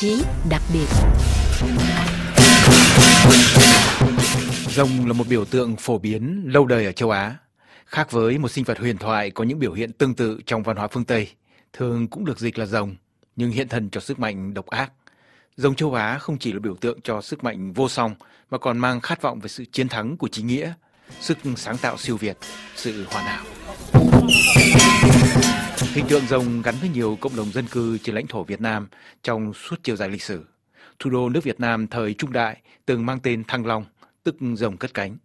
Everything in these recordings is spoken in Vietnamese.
chí đặc biệt. Rồng là một biểu tượng phổ biến lâu đời ở châu Á. Khác với một sinh vật huyền thoại có những biểu hiện tương tự trong văn hóa phương Tây, thường cũng được dịch là rồng, nhưng hiện thân cho sức mạnh độc ác. Rồng châu Á không chỉ là biểu tượng cho sức mạnh vô song mà còn mang khát vọng về sự chiến thắng của chính nghĩa, sức sáng tạo siêu việt, sự hoàn hảo. Hình tượng rồng gắn với nhiều cộng đồng dân cư trên lãnh thổ Việt Nam trong suốt chiều dài lịch sử. Thủ đô nước Việt Nam thời Trung Đại từng mang tên Thăng Long, tức rồng cất cánh.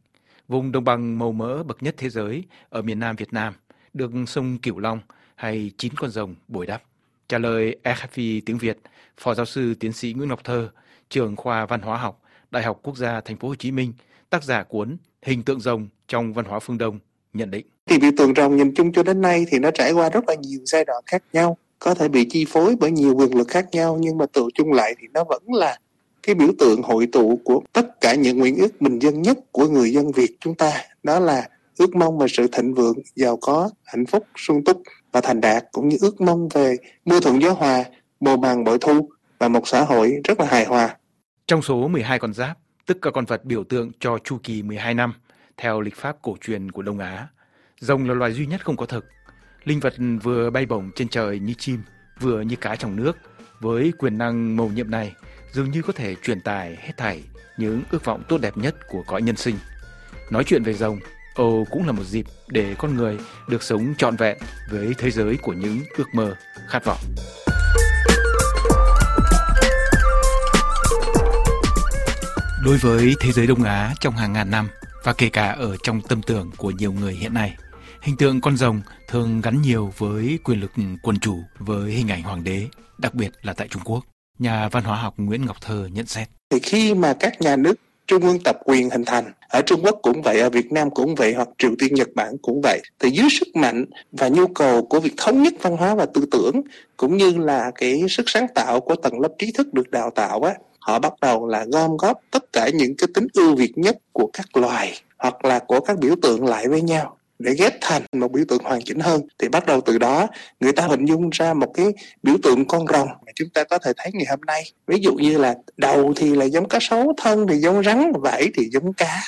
Vùng đồng bằng màu mỡ bậc nhất thế giới ở miền Nam Việt Nam, được sông Cửu Long hay chín con rồng bồi đắp. Trả lời EFI tiếng Việt, Phó giáo sư tiến sĩ Nguyễn Ngọc Thơ, trường khoa văn hóa học, Đại học Quốc gia Thành phố Hồ Chí Minh, tác giả cuốn Hình tượng rồng trong văn hóa phương Đông nhận định. Thì biểu tượng rồng nhìn chung cho đến nay thì nó trải qua rất là nhiều giai đoạn khác nhau, có thể bị chi phối bởi nhiều quyền lực khác nhau nhưng mà tự chung lại thì nó vẫn là cái biểu tượng hội tụ của tất cả những nguyện ước bình dân nhất của người dân Việt chúng ta đó là ước mong về sự thịnh vượng, giàu có, hạnh phúc, sung túc và thành đạt cũng như ước mong về mưa thuận gió hòa, mùa màng bội thu và một xã hội rất là hài hòa. Trong số 12 con giáp, tức các con vật biểu tượng cho chu kỳ 12 năm, theo lịch pháp cổ truyền của Đông Á, rồng là loài duy nhất không có thực. Linh vật vừa bay bổng trên trời như chim, vừa như cá trong nước. Với quyền năng mầu nhiệm này, dường như có thể truyền tải hết thảy những ước vọng tốt đẹp nhất của cõi nhân sinh. Nói chuyện về rồng, Ồ cũng là một dịp để con người được sống trọn vẹn với thế giới của những ước mơ, khát vọng. Đối với thế giới Đông Á trong hàng ngàn năm và kể cả ở trong tâm tưởng của nhiều người hiện nay, hình tượng con rồng thường gắn nhiều với quyền lực quân chủ với hình ảnh hoàng đế, đặc biệt là tại Trung Quốc. Nhà văn hóa học Nguyễn Ngọc Thơ nhận xét. Thì khi mà các nhà nước trung ương tập quyền hình thành ở Trung Quốc cũng vậy ở Việt Nam cũng vậy hoặc Triều Tiên Nhật Bản cũng vậy thì dưới sức mạnh và nhu cầu của việc thống nhất văn hóa và tư tưởng cũng như là cái sức sáng tạo của tầng lớp trí thức được đào tạo á họ bắt đầu là gom góp tất cả những cái tính ưu việt nhất của các loài hoặc là của các biểu tượng lại với nhau để ghép thành một biểu tượng hoàn chỉnh hơn. Thì bắt đầu từ đó, người ta hình dung ra một cái biểu tượng con rồng mà chúng ta có thể thấy ngày hôm nay. Ví dụ như là đầu thì là giống cá sấu, thân thì giống rắn vảy thì giống cá,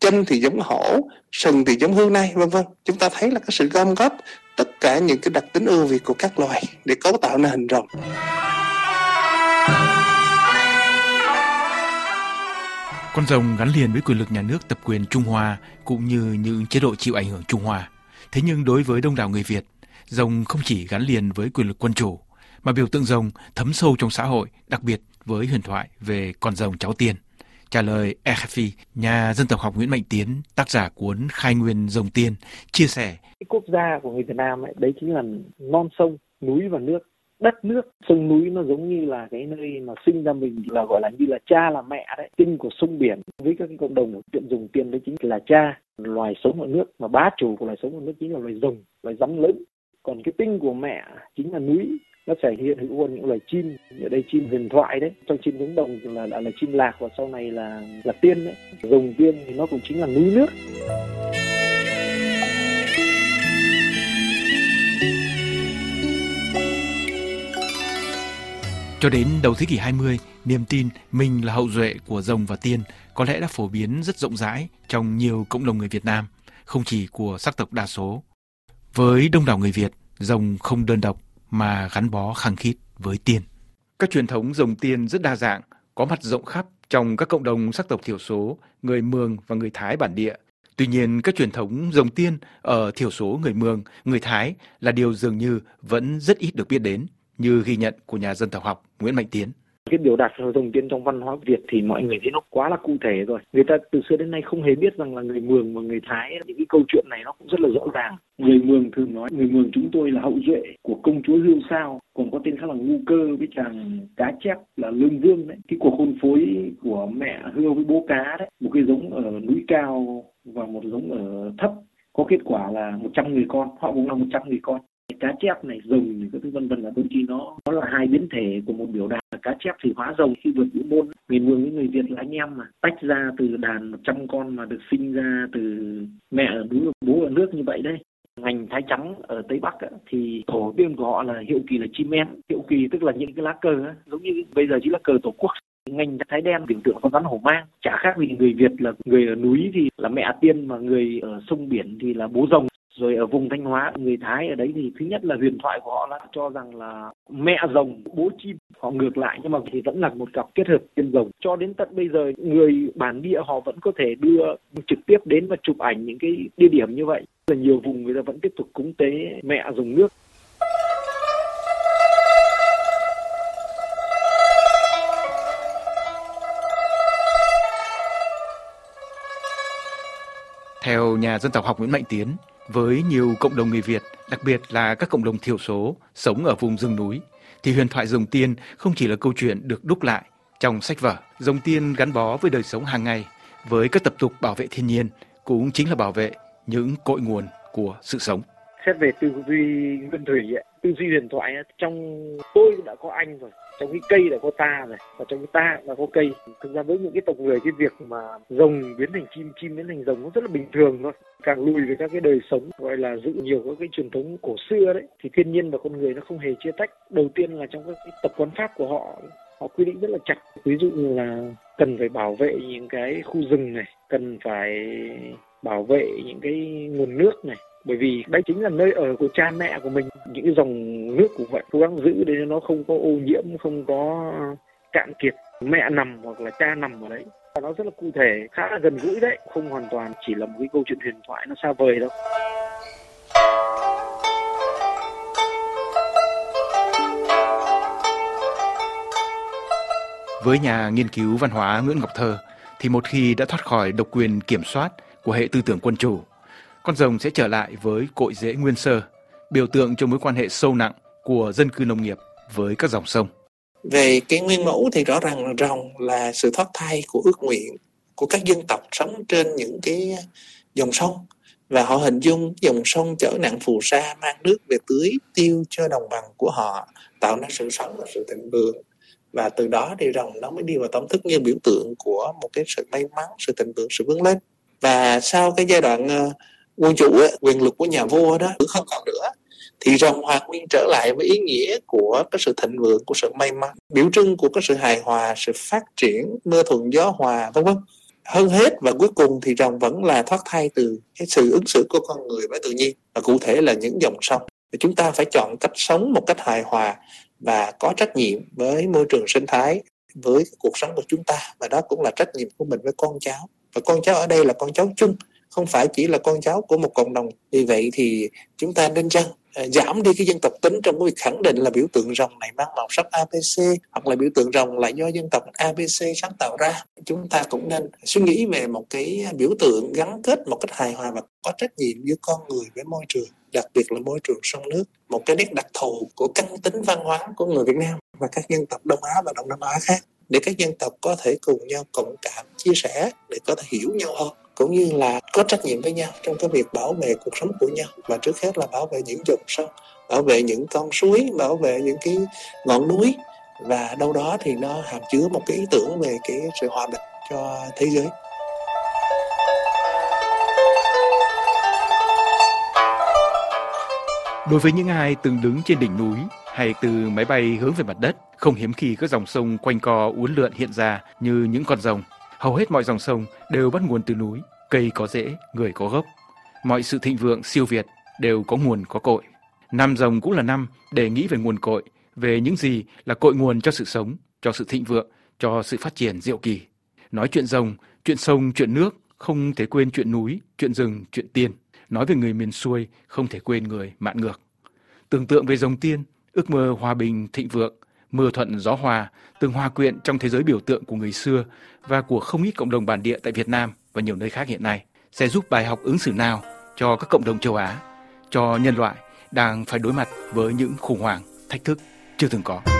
chân thì giống hổ, sừng thì giống hươu nai, vân vân. Chúng ta thấy là cái sự gom góp tất cả những cái đặc tính ưu việt của các loài để cấu tạo nên hình rồng. Con rồng gắn liền với quyền lực nhà nước tập quyền Trung Hoa cũng như những chế độ chịu ảnh hưởng Trung Hoa. Thế nhưng đối với đông đảo người Việt, rồng không chỉ gắn liền với quyền lực quân chủ, mà biểu tượng rồng thấm sâu trong xã hội, đặc biệt với huyền thoại về con rồng cháu tiên. Trả lời RFI, nhà dân tộc học Nguyễn Mạnh Tiến, tác giả cuốn Khai Nguyên Rồng Tiên, chia sẻ. Cái quốc gia của người Việt Nam ấy, đấy chính là non sông, núi và nước đất nước. Sông núi nó giống như là cái nơi mà sinh ra mình là gọi là như là cha là mẹ đấy. Tinh của sông biển với các cái cộng đồng tiện dùng tiền đấy chính là cha loài sống ở nước. Mà bá chủ của loài sống ở nước chính là loài rồng loài rắn lớn. Còn cái tinh của mẹ chính là núi. Nó thể hiện hữu những loài chim. Ở đây chim huyền thoại đấy. Trong chim hướng đồng là, là là chim lạc và sau này là là tiên đấy. Rồng tiên thì nó cũng chính là núi nước. Cho đến đầu thế kỷ 20, niềm tin mình là hậu duệ của rồng và tiên có lẽ đã phổ biến rất rộng rãi trong nhiều cộng đồng người Việt Nam, không chỉ của sắc tộc đa số. Với đông đảo người Việt, rồng không đơn độc mà gắn bó khăng khít với tiên. Các truyền thống rồng tiên rất đa dạng, có mặt rộng khắp trong các cộng đồng sắc tộc thiểu số, người Mường và người Thái bản địa. Tuy nhiên, các truyền thống rồng tiên ở thiểu số người Mường, người Thái là điều dường như vẫn rất ít được biết đến như ghi nhận của nhà dân tộc học Nguyễn Mạnh Tiến cái biểu đạt rồng tiên trong văn hóa Việt thì mọi người thấy nó quá là cụ thể rồi. Người ta từ xưa đến nay không hề biết rằng là người Mường và người Thái những cái câu chuyện này nó cũng rất là rõ ràng. Người Mường thường nói người Mường chúng tôi là hậu duệ của công chúa Hươu Sao, còn có tên khác là Ngu Cơ với chàng cá chép là Lương Vương đấy. Cái cuộc hôn phối của mẹ Hươu với bố cá đấy, một cái giống ở núi cao và một giống ở thấp có kết quả là 100 người con, họ cũng là 100 người con cá chép này rồng này các thứ vân vân là đôi khi nó nó là hai biến thể của một biểu đàn cá chép thì hóa rồng khi vượt vũ môn. Người mường với người việt là anh em mà tách ra từ đàn một trăm con mà được sinh ra từ mẹ ở núi và bố ở nước như vậy đây ngành thái trắng ở tây bắc á, thì tổ tiên của họ là hiệu kỳ là chim én hiệu kỳ tức là những cái lá cờ á, giống như bây giờ chỉ là cờ tổ quốc. Ngành thái đen biểu tượng con rắn hổ mang. Chả khác gì người việt là người ở núi thì là mẹ tiên mà người ở sông biển thì là bố rồng rồi ở vùng thanh hóa người thái ở đấy thì thứ nhất là huyền thoại của họ là cho rằng là mẹ rồng bố chim họ ngược lại. Nhưng mà thì vẫn là một cặp kết hợp tiên rồng. Cho đến tận bây giờ người bản địa họ vẫn có thể đưa trực tiếp đến và chụp ảnh những cái địa điểm như vậy. Là nhiều vùng người ta vẫn tiếp tục cúng tế mẹ rồng nước. Theo nhà dân tộc học Nguyễn Mạnh Tiến, với nhiều cộng đồng người Việt, đặc biệt là các cộng đồng thiểu số sống ở vùng rừng núi, thì huyền thoại rồng tiên không chỉ là câu chuyện được đúc lại trong sách vở. Rồng tiên gắn bó với đời sống hàng ngày, với các tập tục bảo vệ thiên nhiên, cũng chính là bảo vệ những cội nguồn của sự sống xét về tư duy nguyên thủy ấy, tư duy huyền thoại ấy, trong tôi đã có anh rồi trong cái cây đã có ta rồi và trong cái ta đã có cây. Thực ra với những cái tộc người cái việc mà rồng biến thành chim chim biến thành rồng nó rất là bình thường thôi. Càng lùi về các cái đời sống gọi là giữ nhiều các cái truyền thống cổ xưa đấy thì thiên nhiên và con người nó không hề chia tách. Đầu tiên là trong các cái tập quán pháp của họ họ quy định rất là chặt. Ví dụ như là cần phải bảo vệ những cái khu rừng này cần phải bảo vệ những cái nguồn nước này bởi vì đây chính là nơi ở của cha mẹ của mình. Những cái dòng nước cũng vậy cố gắng giữ để nó không có ô nhiễm không có cạn kiệt. Mẹ nằm hoặc là cha nằm ở đấy. Và nó rất là cụ thể khá là gần gũi đấy. Không hoàn toàn chỉ là một cái câu chuyện huyền thoại nó xa vời đâu. Với nhà nghiên cứu văn hóa Nguyễn Ngọc Thơ, thì một khi đã thoát khỏi độc quyền kiểm soát của hệ tư tưởng quân chủ, con rồng sẽ trở lại với cội rễ nguyên sơ, biểu tượng cho mối quan hệ sâu nặng của dân cư nông nghiệp với các dòng sông. Về cái nguyên mẫu thì rõ ràng là rồng là sự thoát thai của ước nguyện của các dân tộc sống trên những cái dòng sông. Và họ hình dung dòng sông chở nặng phù sa mang nước về tưới tiêu cho đồng bằng của họ tạo nên sự sống và sự thịnh vượng. Và từ đó thì rồng nó mới đi vào tâm thức như biểu tượng của một cái sự may mắn sự thịnh vượng sự vươn lên. Và sau cái giai đoạn ờ, quân chủ ấy, quyền lực của nhà vua đó cũng không còn nữa. Thì rồng hòa nguyên trở lại với ý nghĩa của cái sự thịnh vượng của sự may mắn. Biểu trưng của cái sự hài hòa sự phát triển mưa thuận gió hòa vân vân. Hơn hết và cuối cùng thì rồng vẫn là thoát thai từ cái sự ứng xử của con người với tự nhiên. Và cụ thể là những dòng sông. Chúng ta phải chọn cách sống một cách hài hòa và có trách nhiệm với môi trường sinh thái với cuộc sống của chúng ta. Và đó cũng là trách nhiệm của mình với con cháu. Và con cháu ở đây là con cháu chung không phải chỉ là con cháu của một cộng đồng. Vì vậy thì chúng ta nên chăng à, giảm đi cái dân tộc tính trong cái việc khẳng định là biểu tượng rồng này mang màu sắc ABC hoặc là biểu tượng rồng là do dân tộc ABC sáng tạo ra. Chúng ta cũng nên suy nghĩ về một cái biểu tượng gắn kết một cách hài hòa và có trách nhiệm giữa con người với môi trường, đặc biệt là môi trường sông nước, một cái nét đặc thù của căn tính văn hóa của người Việt Nam và các dân tộc Đông Á và Đông Nam Á khác để các dân tộc có thể cùng nhau cộng cảm, chia sẻ để có thể hiểu nhau hơn cũng như là có trách nhiệm với nhau trong cái việc bảo vệ cuộc sống của nhau. Và trước hết là bảo vệ những dòng sông bảo vệ những con suối bảo vệ những cái ngọn núi. Và đâu đó thì nó hàm chứa một cái ý tưởng về cái sự hòa bình cho thế giới. Đối với những ai từng đứng trên đỉnh núi hay từ máy bay hướng về mặt đất, không hiếm khi các dòng sông quanh co uốn lượn hiện ra như những con rồng. Hầu hết mọi dòng sông đều bắt nguồn từ núi, cây có rễ, người có gốc. Mọi sự thịnh vượng siêu việt đều có nguồn có cội. Năm rồng cũng là năm để nghĩ về nguồn cội, về những gì là cội nguồn cho sự sống, cho sự thịnh vượng, cho sự phát triển diệu kỳ. Nói chuyện rồng, chuyện sông, chuyện nước, không thể quên chuyện núi, chuyện rừng, chuyện tiên. Nói về người miền xuôi, không thể quên người mạn ngược. Tưởng tượng về rồng tiên, ước mơ hòa bình, thịnh vượng, mưa thuận gió hòa, từng hòa quyện trong thế giới biểu tượng của người xưa và của không ít cộng đồng bản địa tại Việt Nam và nhiều nơi khác hiện nay sẽ giúp bài học ứng xử nào cho các cộng đồng châu Á, cho nhân loại đang phải đối mặt với những khủng hoảng, thách thức chưa từng có.